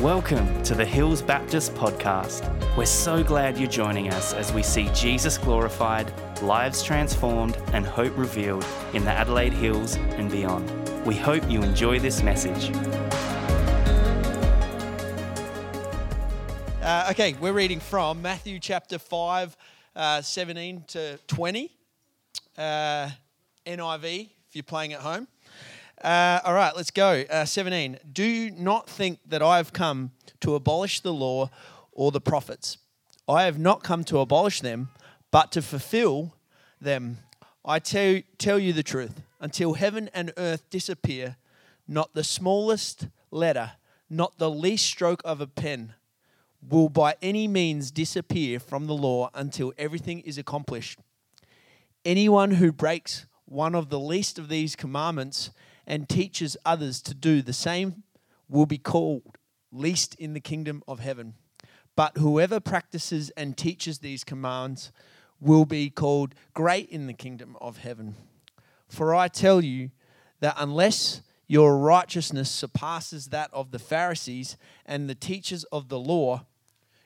Welcome to the Hills Baptist Podcast. We're so glad you're joining us as we see Jesus glorified, lives transformed, and hope revealed in the Adelaide Hills and beyond. We hope you enjoy this message. Uh, okay, we're reading from Matthew chapter 5, uh, 17 to 20. Uh, NIV, if you're playing at home. Uh, all right, let's go. Uh, 17. Do not think that I have come to abolish the law or the prophets. I have not come to abolish them, but to fulfill them. I tell, tell you the truth. Until heaven and earth disappear, not the smallest letter, not the least stroke of a pen will by any means disappear from the law until everything is accomplished. Anyone who breaks one of the least of these commandments and teaches others to do the same will be called least in the kingdom of heaven. But whoever practices and teaches these commands will be called great in the kingdom of heaven. For I tell you that unless your righteousness surpasses that of the Pharisees and the teachers of the law,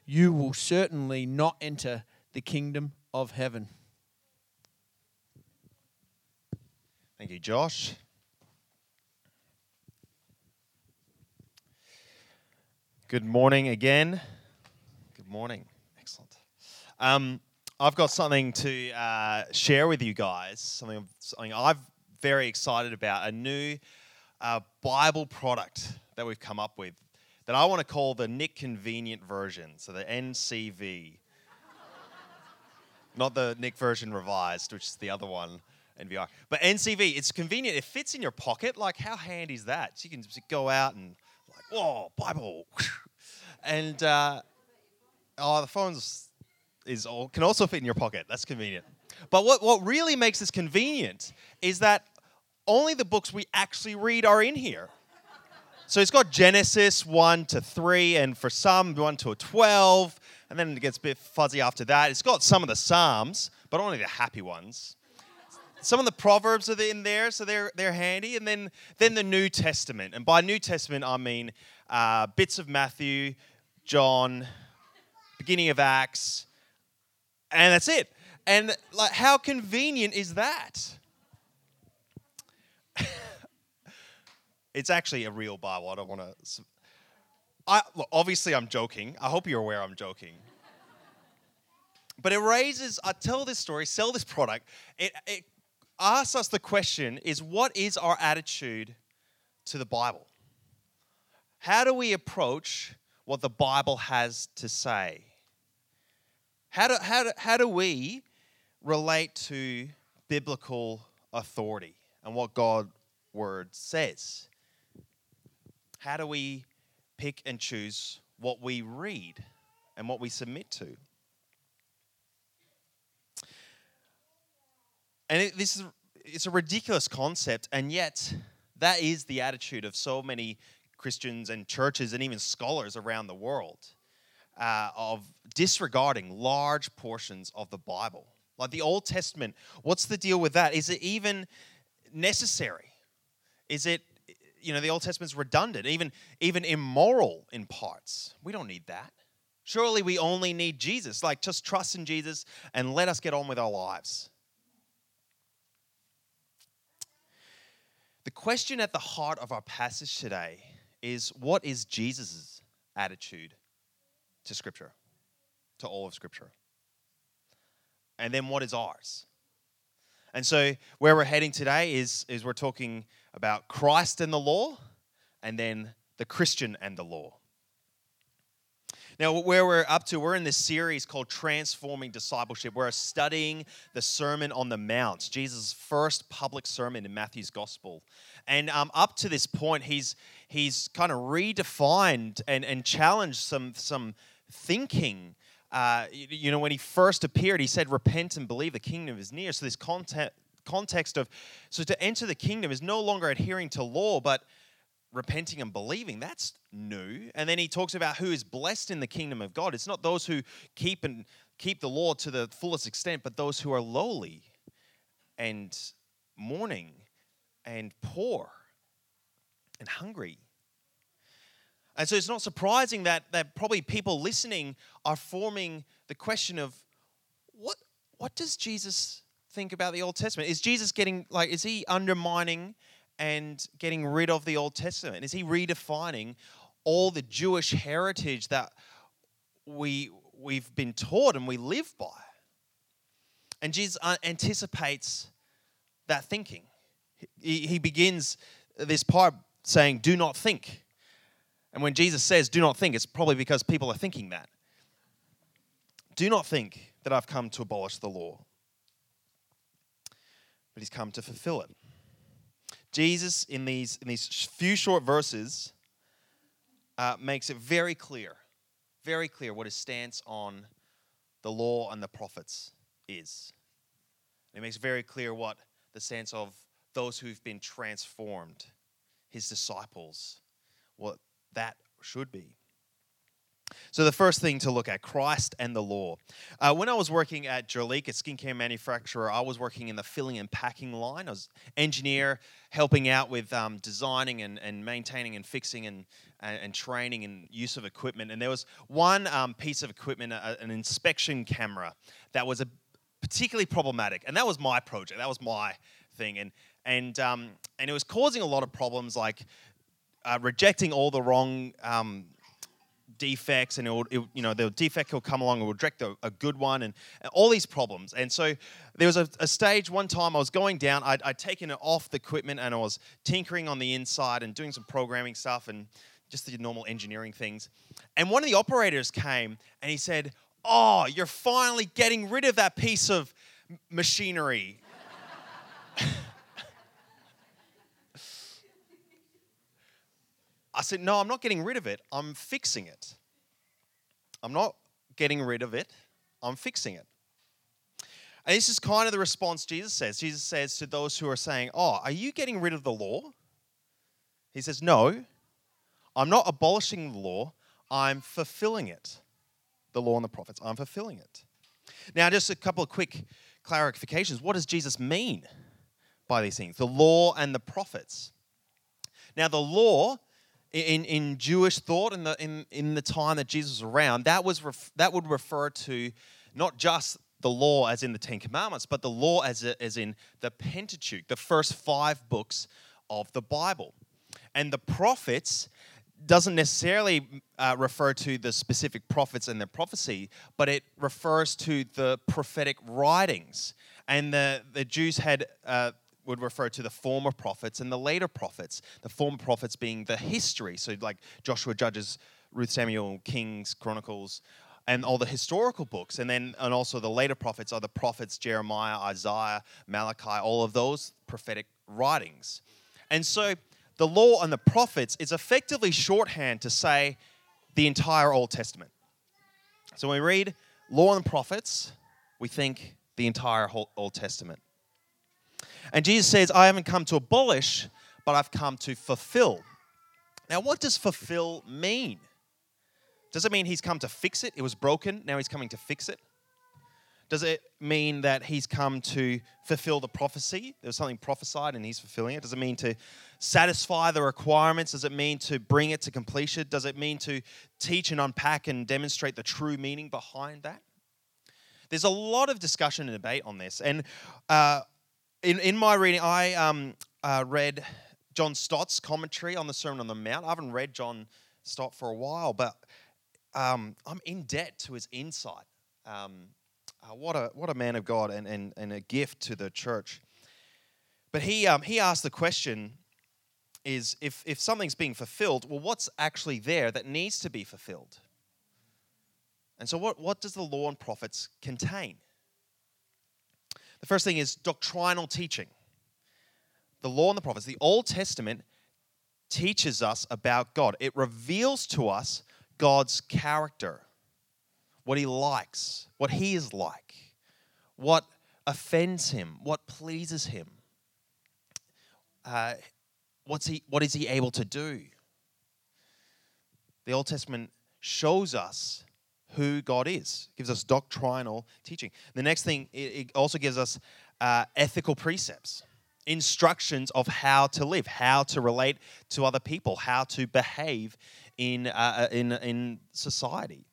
you will certainly not enter the kingdom of heaven. Thank you, Josh. Good morning again. Good morning. Excellent. Um, I've got something to uh, share with you guys. Something, something I'm very excited about. A new uh, Bible product that we've come up with that I want to call the Nick Convenient version. So the NCV. Not the Nick version revised, which is the other one. NVR. But NCV, it's convenient. It fits in your pocket. Like, how handy is that? So you can go out and, whoa, Bible. and, uh, oh, the phone's is all, can also fit in your pocket. That's convenient. But what, what really makes this convenient is that only the books we actually read are in here. So it's got Genesis 1 to 3, and for some, 1 to 12, and then it gets a bit fuzzy after that. It's got some of the Psalms, but only the happy ones some of the proverbs are in there, so they're they're handy. And then then the New Testament, and by New Testament I mean uh, bits of Matthew, John, beginning of Acts, and that's it. And like, how convenient is that? it's actually a real Bible. I don't want to. I look, obviously I'm joking. I hope you're aware I'm joking. But it raises. I tell this story, sell this product. It, it asks us the question is what is our attitude to the Bible? How do we approach what the Bible has to say? How do, how do, how do we relate to biblical authority and what God's word says? How do we pick and choose what we read and what we submit to? And it, this is it's a ridiculous concept, and yet that is the attitude of so many Christians and churches and even scholars around the world uh, of disregarding large portions of the Bible. Like the Old Testament, what's the deal with that? Is it even necessary? Is it, you know, the Old Testament's redundant, even, even immoral in parts? We don't need that. Surely we only need Jesus. Like, just trust in Jesus and let us get on with our lives. The question at the heart of our passage today is what is Jesus' attitude to Scripture, to all of Scripture? And then what is ours? And so, where we're heading today is, is we're talking about Christ and the law, and then the Christian and the law. Now, where we're up to, we're in this series called Transforming Discipleship. We're studying the Sermon on the Mount, Jesus' first public sermon in Matthew's Gospel. And um, up to this point, he's, he's kind of redefined and, and challenged some, some thinking. Uh, you know, when he first appeared, he said, Repent and believe the kingdom is near. So, this context, context of, so to enter the kingdom is no longer adhering to law, but repenting and believing that's new. And then he talks about who is blessed in the kingdom of god. It's not those who keep and keep the law to the fullest extent but those who are lowly and mourning and poor and hungry. And so it's not surprising that, that probably people listening are forming the question of what, what does Jesus think about the Old Testament? Is Jesus getting, like, is he undermining and getting rid of the Old Testament? Is he redefining all the Jewish heritage that we, we've been taught and we live by? And Jesus uh, anticipates that thinking. He, he begins this part saying, Do not think. And when Jesus says, Do not think, it's probably because people are thinking that. Do not think that I've come to abolish the law, but he's come to fulfill it. Jesus, in these, in these few short verses, uh, makes it very clear, very clear what his stance on the law and the prophets is. It makes very clear what the stance of those who've been transformed, his disciples, what that should be. So, the first thing to look at Christ and the law. Uh, when I was working at Jurlique, a skincare manufacturer, I was working in the filling and packing line. I was engineer, helping out with um, designing and, and maintaining and fixing and, and, and, training and use of equipment. And there was one um, piece of equipment, a, an inspection camera, that was a particularly problematic. And that was my project. That was my thing. And and um, and it was causing a lot of problems, like uh, rejecting all the wrong um, defects, and it it, you know the defect will come along and would reject a, a good one, and, and, all these problems. And so there was a, a stage one time I was going down. I'd, I'd taken it off the equipment, and I was tinkering on the inside and doing some programming stuff and just the normal engineering things. And one of the operators came and he said, "Oh, you're finally getting rid of that piece of machinery." I said, No, I'm not getting rid of it. I'm fixing it. I'm not getting rid of it. I'm fixing it. And this is kind of the response Jesus says. Jesus says to those who are saying, Oh, are you getting rid of the law? He says, No, I'm not abolishing the law, I'm fulfilling it. The law and the prophets, I'm fulfilling it. Now, just a couple of quick clarifications. What does Jesus mean by these things? The law and the prophets. Now, the law in, in Jewish thought in the, in, in the time that Jesus was around, that, was ref, that would refer to not just the law as in the Ten Commandments, but the law as, a, as in the Pentateuch, the first five books of the Bible. And the prophets doesn't necessarily uh, refer to the specific prophets and their prophecy, but it refers to the prophetic writings. And the, the Jews had uh, would refer to the former prophets and the later prophets. The former prophets being the history, so like Joshua, Judges, Ruth, Samuel, Kings, Chronicles, and all the historical books. And then, and also the later prophets are the prophets Jeremiah, Isaiah, Malachi, all of those prophetic writings. And so the law and the prophets is effectively shorthand to say the entire Old Testament. So when we read law and prophets, we think the entire Old Testament. And Jesus says, I haven't come to abolish, but I've come to fulfill. Now, what does fulfill mean? Does it mean he's come to fix it? It was broken, now he's coming to fix it? Does it mean that he's come to fulfill the prophecy? There was something prophesied and he's fulfilling it. Does it mean to satisfy the requirements? Does it mean to bring it to completion? Does it mean to teach and unpack and demonstrate the true meaning behind that? There's a lot of discussion and debate on this. And uh, in, in my reading, I um, uh, read John Stott's commentary on the Sermon on the Mount. I haven't read John Stott for a while, but um, I'm in debt to his insight. Um, uh, what, a, what a man of God and, and, and a gift to the church. But he, um, he asked the question is if, if something's being fulfilled, well, what's actually there that needs to be fulfilled? And so, what, what does the law and prophets contain? The first thing is doctrinal teaching. The law and the prophets, the Old Testament teaches us about God. It reveals to us God's character, what he likes, what he is like, what offends him, what pleases him. Uh, what's he, what is he able to do? The Old Testament shows us who God is. It gives us doctrinal teaching. The next thing, it, also gives us uh, ethical precepts, instructions of how to live, how to relate to other people, how to behave in, uh, in, in society.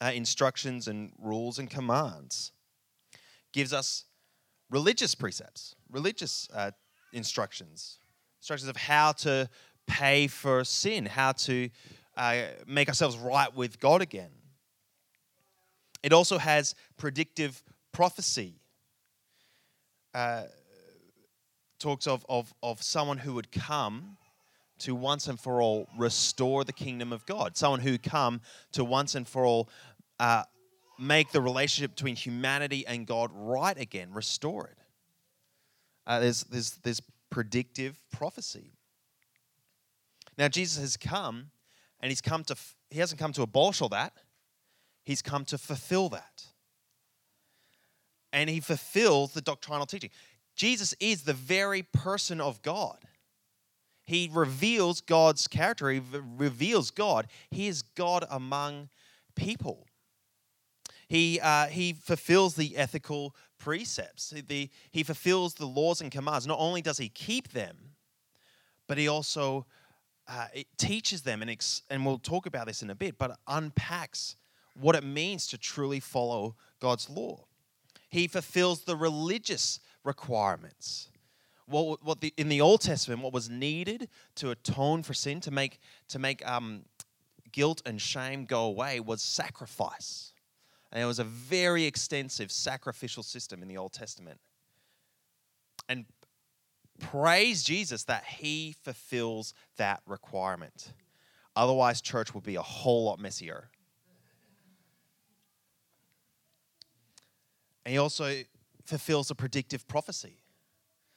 Uh, instructions and rules and commands. Gives us religious precepts, religious uh, instructions, instructions of how to pay for sin, how to uh, make ourselves right with God again. It also has predictive prophecy. Uh, talks of, of, of someone who would come to once and for all restore the kingdom of God. Someone who come to once and for all uh, make the relationship between humanity and God right again, restore it. Uh, there's, there's, there's predictive prophecy. Now, Jesus has come, and he's come to, he hasn't come to abolish all that, he's come to fulfill that. And he fulfills the doctrinal teaching. Jesus is the very person of God. He reveals God's character, he reveals God. He is God among people. He, uh, he fulfills the ethical precepts, the, he fulfills the laws and commands. Not only does he keep them, but he also uh, teaches them, and, ex- and we'll talk about this in a bit, but unpacks what it means to truly follow God's law. He fulfills the religious requirements. What, what the, in the Old Testament, what was needed to atone for sin, to make, to make um, guilt and shame go away, was sacrifice. And there was a very extensive sacrificial system in the Old Testament. And praise Jesus that he fulfills that requirement. Otherwise, church would be a whole lot messier. And he also fulfills a predictive prophecy.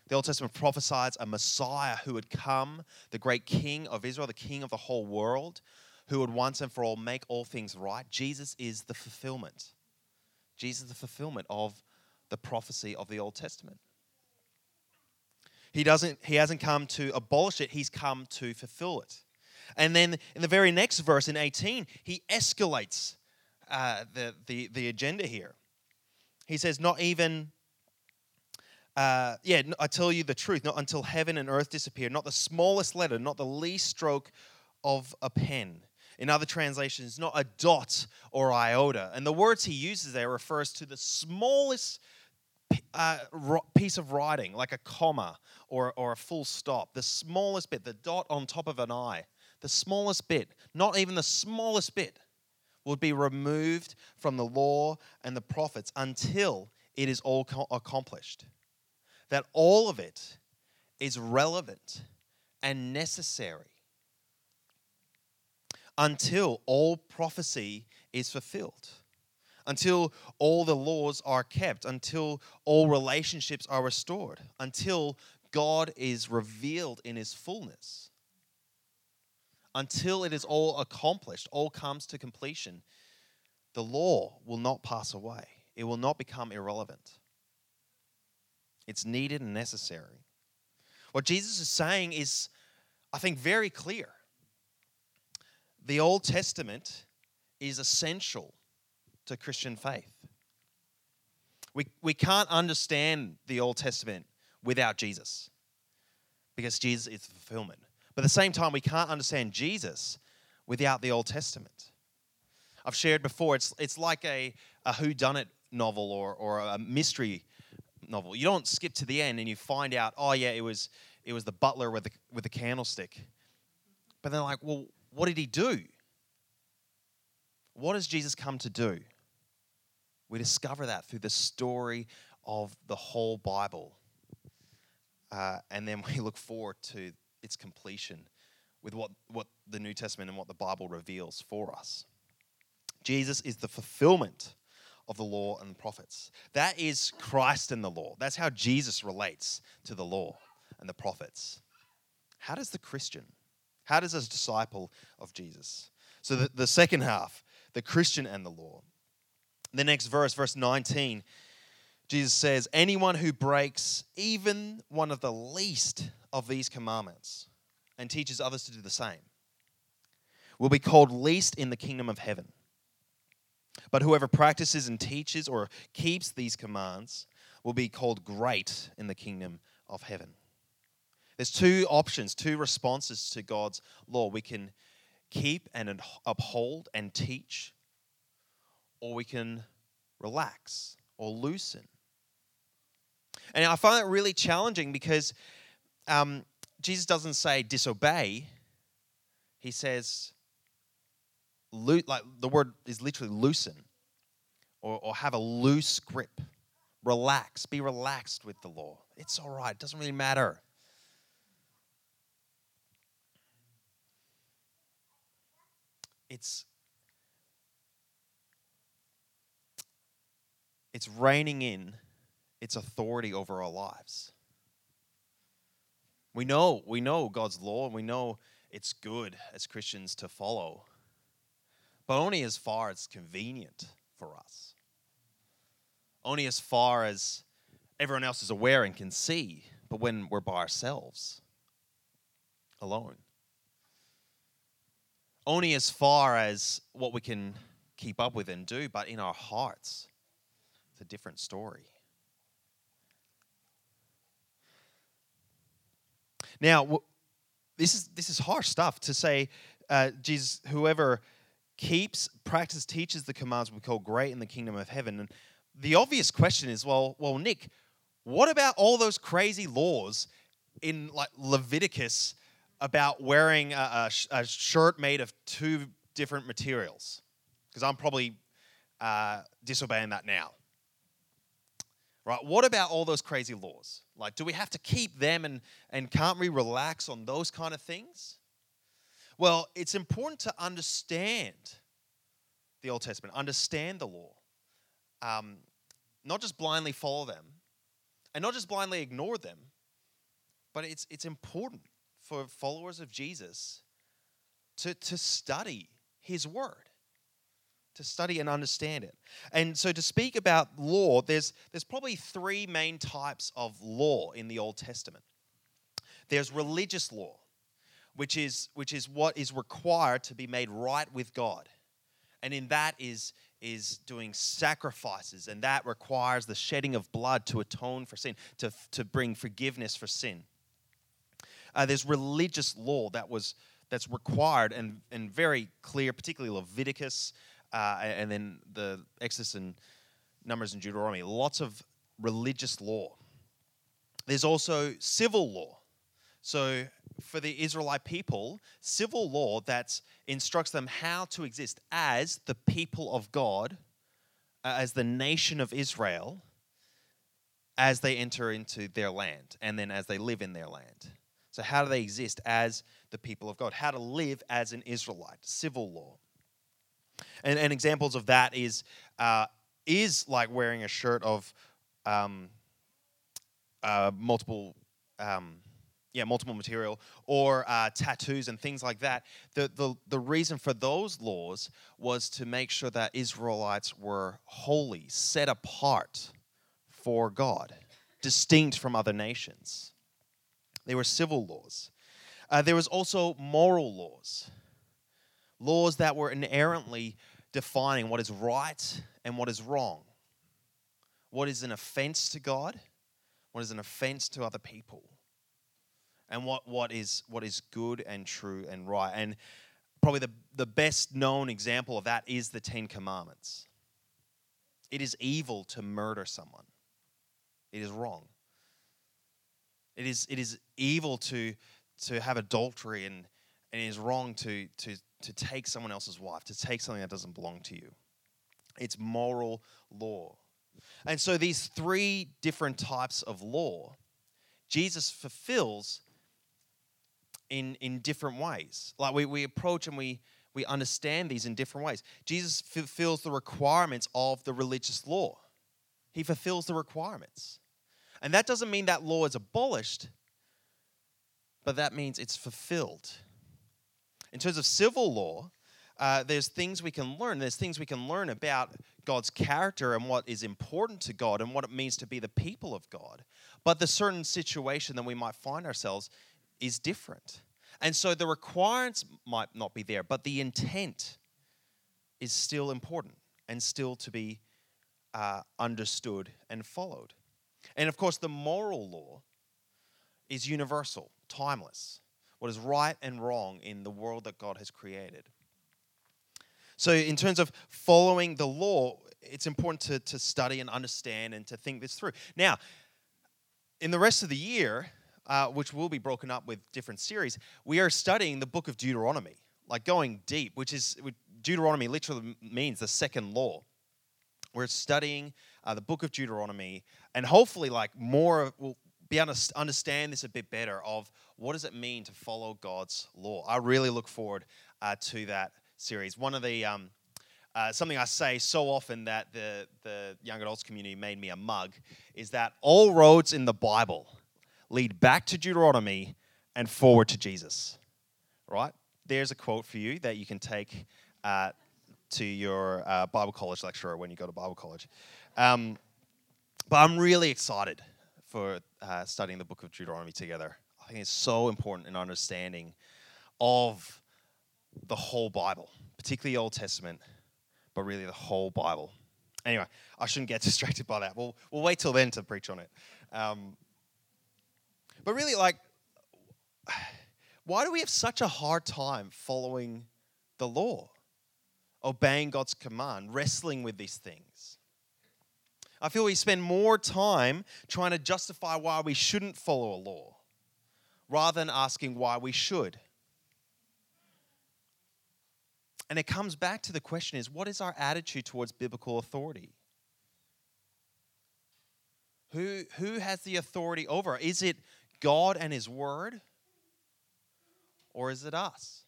The Old Testament prophesies a Messiah who would come, the great King of Israel, the King of the whole world, who would once and for all make all things right. Jesus is the fulfillment. Jesus is the fulfillment of the prophecy of the Old Testament. He doesn't he hasn't come to abolish it, he's come to fulfill it. And then in the very next verse in 18, he escalates uh, the, the, the agenda here. He says, Not even uh, yeah, I tell you the truth, not until heaven and earth disappear, not the smallest letter, not the least stroke of a pen. In other translations, not a dot or iota. And the words he uses there refers to the smallest uh, piece of writing, like a comma or, or a full stop, the smallest bit, the dot on top of an I, the smallest bit, not even the smallest bit, would be removed from the law and the prophets until it is all accomplished that all of it is relevant and necessary until all prophecy is fulfilled, until all the laws are kept, until all relationships are restored, until God is revealed in his fullness. Until it is all accomplished, all comes to completion, the law will not pass away. It will not become irrelevant. It's needed and necessary. What Jesus is saying is, I think, very clear. The Old Testament is essential to Christian faith. We, we can't understand the Old Testament without Jesus because Jesus is the fulfillment. But at the same time, we can't understand Jesus without the Old Testament. I've shared before, it's, it's like a, a whodunit novel or, or a mystery novel. You don't skip to the end and you find out, oh yeah, it was it was the butler with the with the candlestick. But then like, well, what did he do? What does Jesus come to do? We discover that through the story of the whole Bible. Uh, and then we look forward to its completion with what, what the New Testament and what the Bible reveals for us. Jesus is the fulfillment of the law and the prophets. That is Christ and the law. That's how Jesus relates to the law and the prophets. How does the Christian, how does a disciple of Jesus? So the, the second half, the Christian and the law. The next verse, verse 19, Jesus says, Anyone who breaks even one of the least of these commandments and teaches others to do the same will be called least in the kingdom of heaven. But whoever practices and teaches or keeps these commands will be called great in the kingdom of heaven. There's two options, two responses to God's law. We can keep and uphold and teach, or we can relax or loosen. And I find that really challenging because um, Jesus doesn't say disobey, he says, like the word is literally loosen or, or have a loose grip. Relax, be relaxed with the law. It's all right, it doesn't really matter. It's it's reining in its authority over our lives. We know, we know God's law and we know it's good as Christians to follow, but only as far as convenient for us. Only as far as everyone else is aware and can see, but when we're by ourselves, alone. Only as far as what we can keep up with and do, but in our hearts, it's a different story. Now, this is this is harsh stuff to say. Uh, Jesus, whoever keeps, practices, teaches the commands will be called great in the kingdom of heaven. And the obvious question is, well, well, Nick, what about all those crazy laws in like Leviticus about wearing a, a, a shirt made of two different materials? Because I'm probably uh, disobeying that now. Right? What about all those crazy laws? Like, do we have to keep them and, and can't we relax on those kind of things? Well, it's important to understand the Old Testament, understand the law, um, not just blindly follow them, and not just blindly ignore them, but it's, it's important for followers of Jesus to, to study his word to study and understand it. And so to speak about law, there's there's probably three main types of law in the Old Testament. There's religious law, which is which is what is required to be made right with God. And in that is is doing sacrifices, and that requires the shedding of blood to atone for sin, to, to bring forgiveness for sin. Uh, there's religious law that was that's required and, and very clear, particularly Leviticus, uh, and then the Exodus and Numbers and Deuteronomy, lots of religious law. There's also civil law. So, for the Israelite people, civil law that instructs them how to exist as the people of God, uh, as the nation of Israel, as they enter into their land and then as they live in their land. So, how do they exist as the people of God? How to live as an Israelite, civil law. And, and examples of that is uh, is like wearing a shirt of um, uh, multiple. Um, yeah, multiple material or uh, tattoos and things like that. The, the, the reason for those laws was to make sure that Israelites were holy, set apart for God, distinct from other nations. They were civil laws. Uh, there was also moral laws laws that were inherently defining what is right and what is wrong, what is an offense to God, what is an offense to other people, and what, what, is, what is good and true and right. And probably the, the best known example of that is the Ten Commandments. It is evil to murder someone, it is wrong. It is, it is evil to, to have adultery and, and it is wrong to, to, to take someone else's wife, to take something that doesn't belong to you. It's moral law. And so these three different types of law, Jesus fulfills in, in different ways. Like we, we approach and we, we understand these in different ways. Jesus fulfills the requirements of the religious law, he fulfills the requirements. And that doesn't mean that law is abolished, but that means it's fulfilled. In terms of civil law, uh, there's things we can learn. There's things we can learn about God's character and what is important to God and what it means to be the people of God. But the certain situation that we might find ourselves is different. And so the requirements might not be there, but the intent is still important and still to be uh, understood and followed. And of course, the moral law is universal, timeless what is right and wrong in the world that God has created. So, in terms of following the law, it's important to, to study and understand and to think this through. Now, in the rest of the year, uh, which will be broken up with different series, we are studying the book of Deuteronomy, like going deep, which is Deuteronomy literally means the second law. We're studying uh, the book of Deuteronomy, and hopefully, like more, we'll be able to understand this a bit better of what does it mean to follow God's law. I really look forward uh, to that series. One of the um, uh, something I say so often that the, the young adults community made me a mug is that all roads in the Bible lead back to Deuteronomy and forward to Jesus. Right? There's a quote for you that you can take uh, to your uh, Bible college lecturer when you go to Bible college. Um, but I'm really excited for uh, studying the book of Deuteronomy together. I think it's so important in understanding of the whole Bible, particularly the Old Testament, but really the whole Bible. Anyway, I shouldn't get distracted by that. We'll, we'll wait till then to preach on it. Um, but really, like, why do we have such a hard time following the law, obeying God's command, wrestling with these things? I feel we spend more time trying to justify why we shouldn't follow a law rather than asking why we should. And it comes back to the question is what is our attitude towards biblical authority? Who, who has the authority over? Is it God and His Word? Or is it us?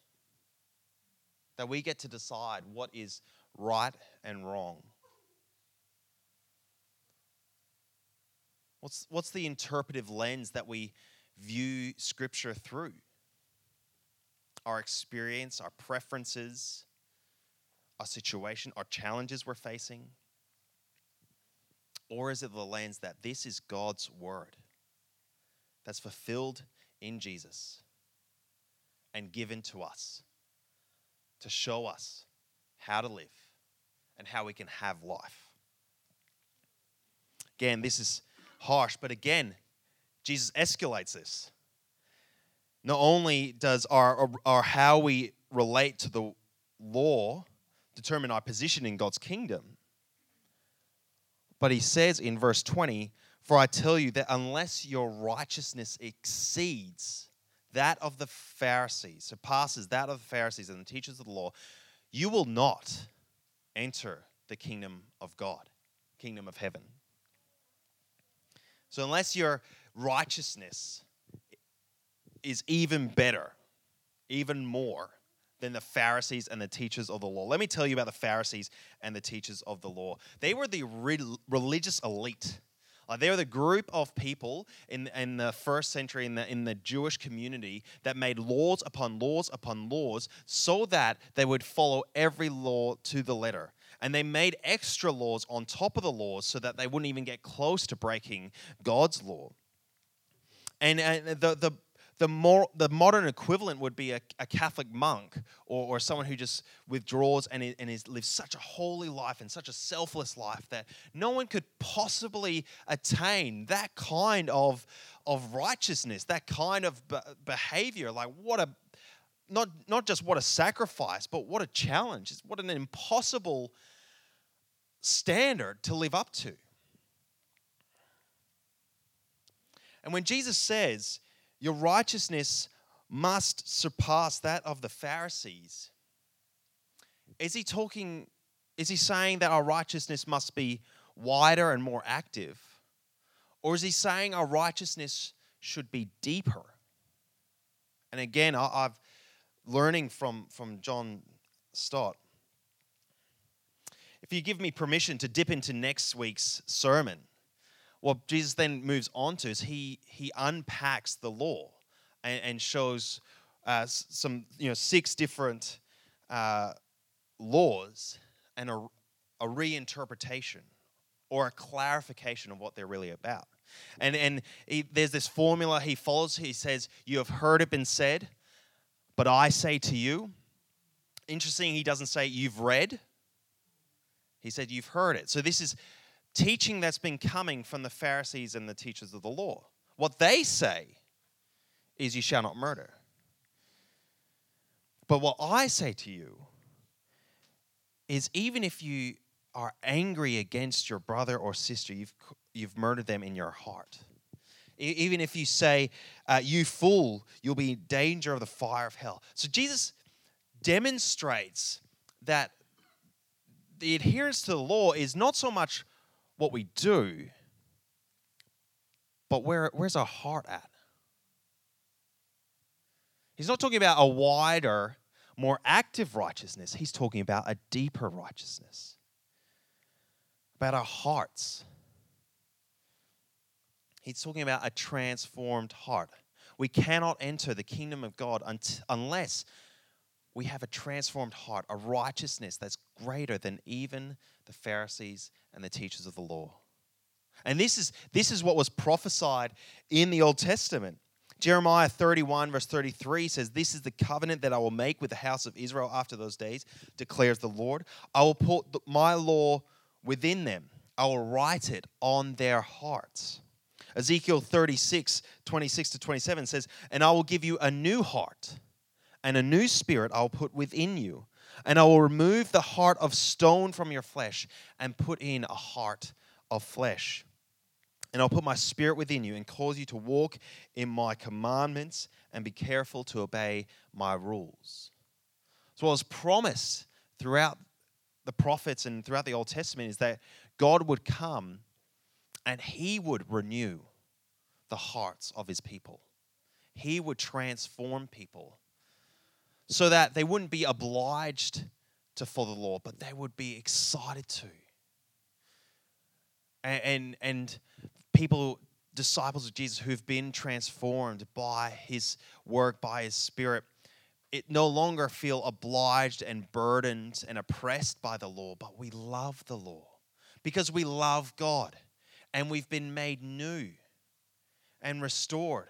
That we get to decide what is right and wrong. What's, what's the interpretive lens that we view Scripture through? Our experience, our preferences, our situation, our challenges we're facing? Or is it the lens that this is God's word that's fulfilled in Jesus and given to us to show us how to live and how we can have life? Again, this is harsh, but again, Jesus escalates this. Not only does our, our how we relate to the law determine our position in God's kingdom. But he says in verse 20, For I tell you that unless your righteousness exceeds that of the Pharisees, surpasses that of the Pharisees and the teachers of the law, you will not enter the kingdom of God, kingdom of heaven. So, unless your righteousness is even better, even more than the Pharisees and the teachers of the law. Let me tell you about the Pharisees and the teachers of the law. They were the re- religious elite. They were the group of people in, in the first century in the, in the Jewish community that made laws upon laws upon laws so that they would follow every law to the letter. And they made extra laws on top of the laws so that they wouldn't even get close to breaking God's law. And, and the, the, the, more, the modern equivalent would be a, a Catholic monk or, or someone who just withdraws and, and is, lives such a holy life and such a selfless life that no one could possibly attain that kind of, of righteousness, that kind of be- behavior. Like, what a, not, not just what a sacrifice, but what a challenge. It's what an impossible standard to live up to. And when Jesus says, your righteousness must surpass that of the Pharisees. Is he talking, is he saying that our righteousness must be wider and more active? Or is he saying our righteousness should be deeper? And again, I've learning from, from John Stott. If you give me permission to dip into next week's sermon, what Jesus then moves on to is he, he unpacks the law and, and shows uh, some, you know, six different uh, laws and a, a reinterpretation or a clarification of what they're really about. And, and he, there's this formula he follows. He says, You have heard it been said, but I say to you. Interesting, he doesn't say you've read. He said you've heard it. So this is teaching that's been coming from the Pharisees and the teachers of the law. What they say is, You shall not murder. But what I say to you is even if you are angry against your brother or sister, you've, you've murdered them in your heart. Even if you say, uh, you fool, you'll be in danger of the fire of hell. So Jesus demonstrates that the adherence to the law is not so much what we do, but where, where's our heart at? He's not talking about a wider, more active righteousness. He's talking about a deeper righteousness, about our hearts. He's talking about a transformed heart. We cannot enter the kingdom of God unless we have a transformed heart, a righteousness that's greater than even the Pharisees and the teachers of the law. And this is, this is what was prophesied in the Old Testament. Jeremiah 31, verse 33 says, This is the covenant that I will make with the house of Israel after those days, declares the Lord. I will put my law within them, I will write it on their hearts. Ezekiel 36, 26 to 27 says, And I will give you a new heart, and a new spirit I will put within you. And I will remove the heart of stone from your flesh and put in a heart of flesh. And I'll put my spirit within you and cause you to walk in my commandments and be careful to obey my rules. So, what was promised throughout the prophets and throughout the Old Testament is that God would come and he would renew the hearts of his people. He would transform people so that they wouldn't be obliged to follow the law, but they would be excited to. And, and, and people, disciples of Jesus who've been transformed by his work, by his spirit, it no longer feel obliged and burdened and oppressed by the law, but we love the law because we love God and we've been made new and restored.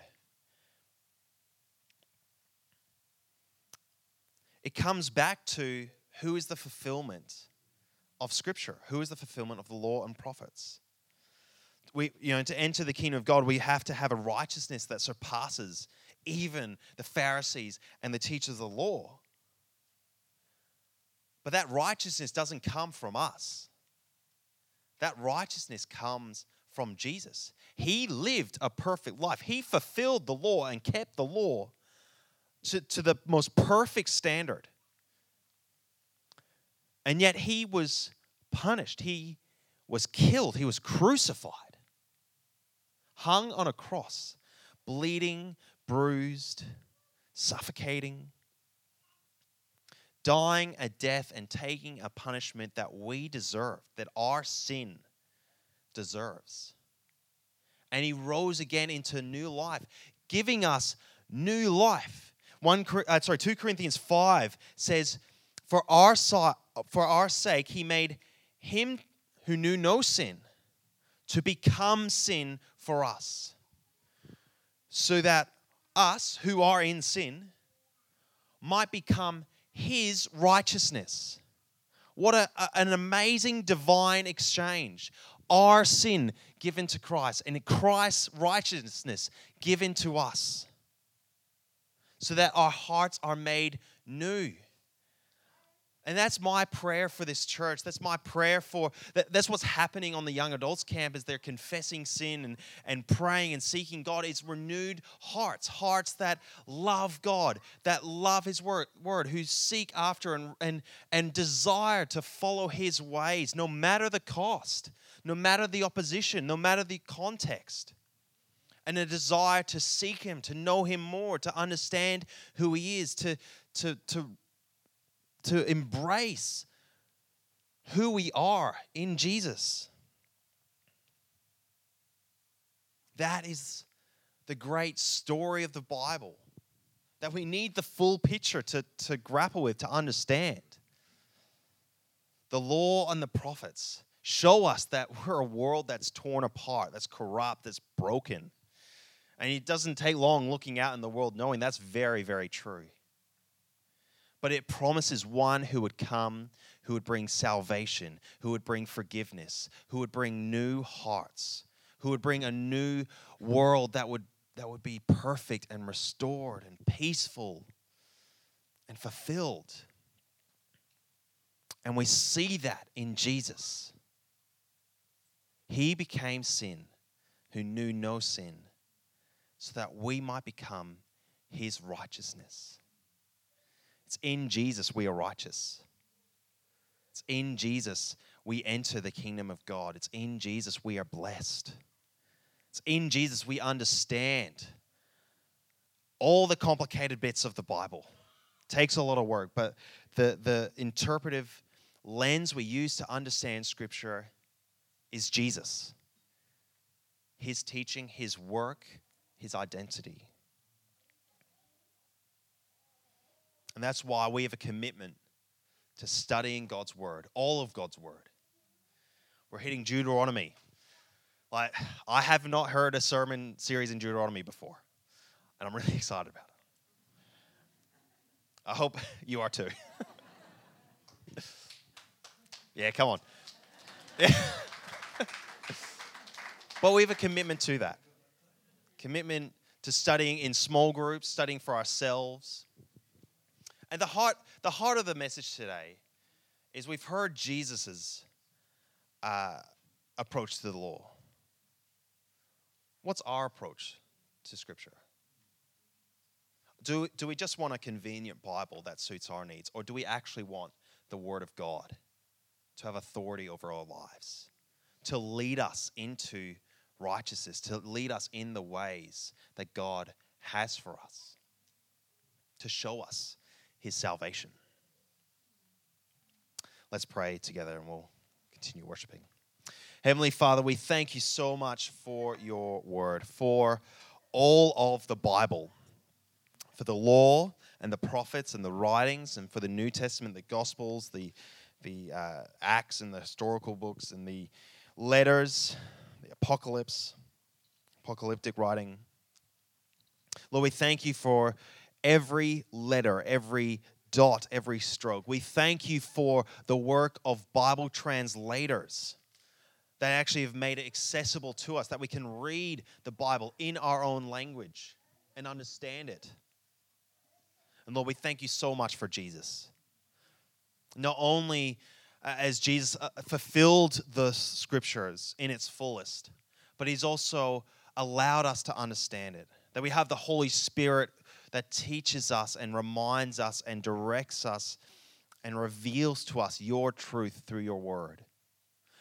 It comes back to who is the fulfillment of Scripture? Who is the fulfillment of the law and prophets? We, you know, to enter the kingdom of God, we have to have a righteousness that surpasses even the Pharisees and the teachers of the law. But that righteousness doesn't come from us. That righteousness comes from Jesus. He lived a perfect life. He fulfilled the law and kept the law to, to the most perfect standard. And yet he was punished. He was killed. He was crucified, hung on a cross, bleeding, bruised, suffocating, dying a death and taking a punishment that we deserve, that our sin deserves. And he rose again into new life, giving us new life. One, uh, sorry, 2 Corinthians 5 says, for our, so- for our sake, he made him who knew no sin to become sin for us, so that us who are in sin might become his righteousness. What a, a- an amazing divine exchange. Our sin given to Christ, and Christ's righteousness given to us, so that our hearts are made new. And that's my prayer for this church. That's my prayer for that, that's what's happening on the young adults camp as they're confessing sin and, and praying and seeking God. It's renewed hearts, hearts that love God, that love His word, word who seek after and, and, and desire to follow His ways, no matter the cost, no matter the opposition, no matter the context. And a desire to seek Him, to know Him more, to understand who He is, to, to, to to embrace who we are in Jesus. That is the great story of the Bible that we need the full picture to, to grapple with, to understand. The law and the prophets show us that we're a world that's torn apart, that's corrupt, that's broken. And it doesn't take long looking out in the world knowing that's very, very true but it promises one who would come, who would bring salvation, who would bring forgiveness, who would bring new hearts, who would bring a new world that would, that would be perfect and restored and peaceful and fulfilled. And we see that in Jesus. He became sin who knew no sin so that we might become his righteousness. It's in Jesus we are righteous. It's in Jesus we enter the kingdom of God. It's in Jesus we are blessed. It's in Jesus we understand all the complicated bits of the Bible. It takes a lot of work, but the, the interpretive lens we use to understand Scripture is Jesus. His teaching, His work, His identity. And that's why we have a commitment to studying God's Word, all of God's Word. We're hitting Deuteronomy. Like, I have not heard a sermon series in Deuteronomy before, and I'm really excited about it. I hope you are too. yeah, come on. but we have a commitment to that. Commitment to studying in small groups, studying for ourselves. And the heart, the heart of the message today is we've heard Jesus's uh, approach to the law. What's our approach to Scripture? Do, do we just want a convenient Bible that suits our needs, or do we actually want the Word of God to have authority over our lives, to lead us into righteousness, to lead us in the ways that God has for us, to show us His salvation? Let's pray together and we'll continue worshiping. Heavenly Father, we thank you so much for your word, for all of the Bible, for the law and the prophets and the writings, and for the New Testament, the Gospels, the, the uh, Acts and the historical books, and the letters, the Apocalypse, apocalyptic writing. Lord, we thank you for every letter, every dot, every stroke. We thank you for the work of Bible translators that actually have made it accessible to us, that we can read the Bible in our own language and understand it. And Lord, we thank you so much for Jesus. Not only uh, as Jesus uh, fulfilled the scriptures in its fullest, but he's also allowed us to understand it. That we have the Holy Spirit that teaches us and reminds us and directs us and reveals to us your truth through your word.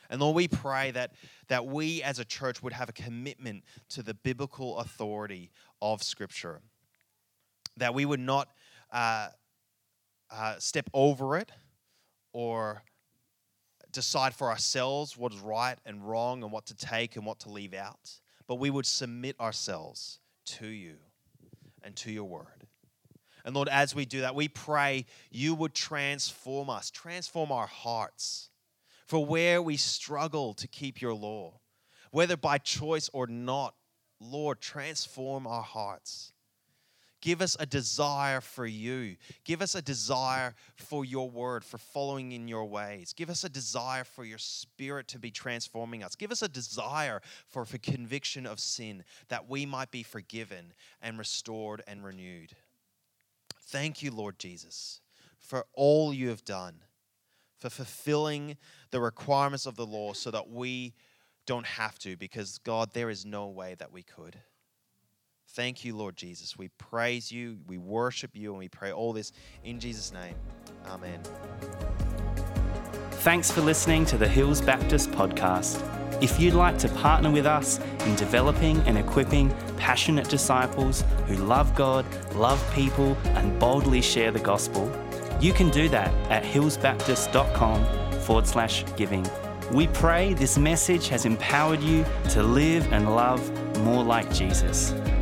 And Lord, we pray that, that we as a church would have a commitment to the biblical authority of Scripture, that we would not uh, uh, step over it or decide for ourselves what is right and wrong and what to take and what to leave out, but we would submit ourselves to you and to your word. And Lord, as we do that, we pray you would transform us, transform our hearts for where we struggle to keep your law, whether by choice or not. Lord, transform our hearts. Give us a desire for you. Give us a desire for your word, for following in your ways. Give us a desire for your spirit to be transforming us. Give us a desire for, for conviction of sin that we might be forgiven and restored and renewed. Thank you, Lord Jesus, for all you have done for fulfilling the requirements of the law so that we don't have to, because God, there is no way that we could. Thank you, Lord Jesus. We praise you, we worship you, and we pray all this in Jesus' name. Amen. Thanks for listening to the Hills Baptist podcast. If you'd like to partner with us in developing and equipping passionate disciples who love God, love people, and boldly share the gospel, you can do that at hillsbaptist.com forward slash giving. We pray this message has empowered you to live and love more like Jesus.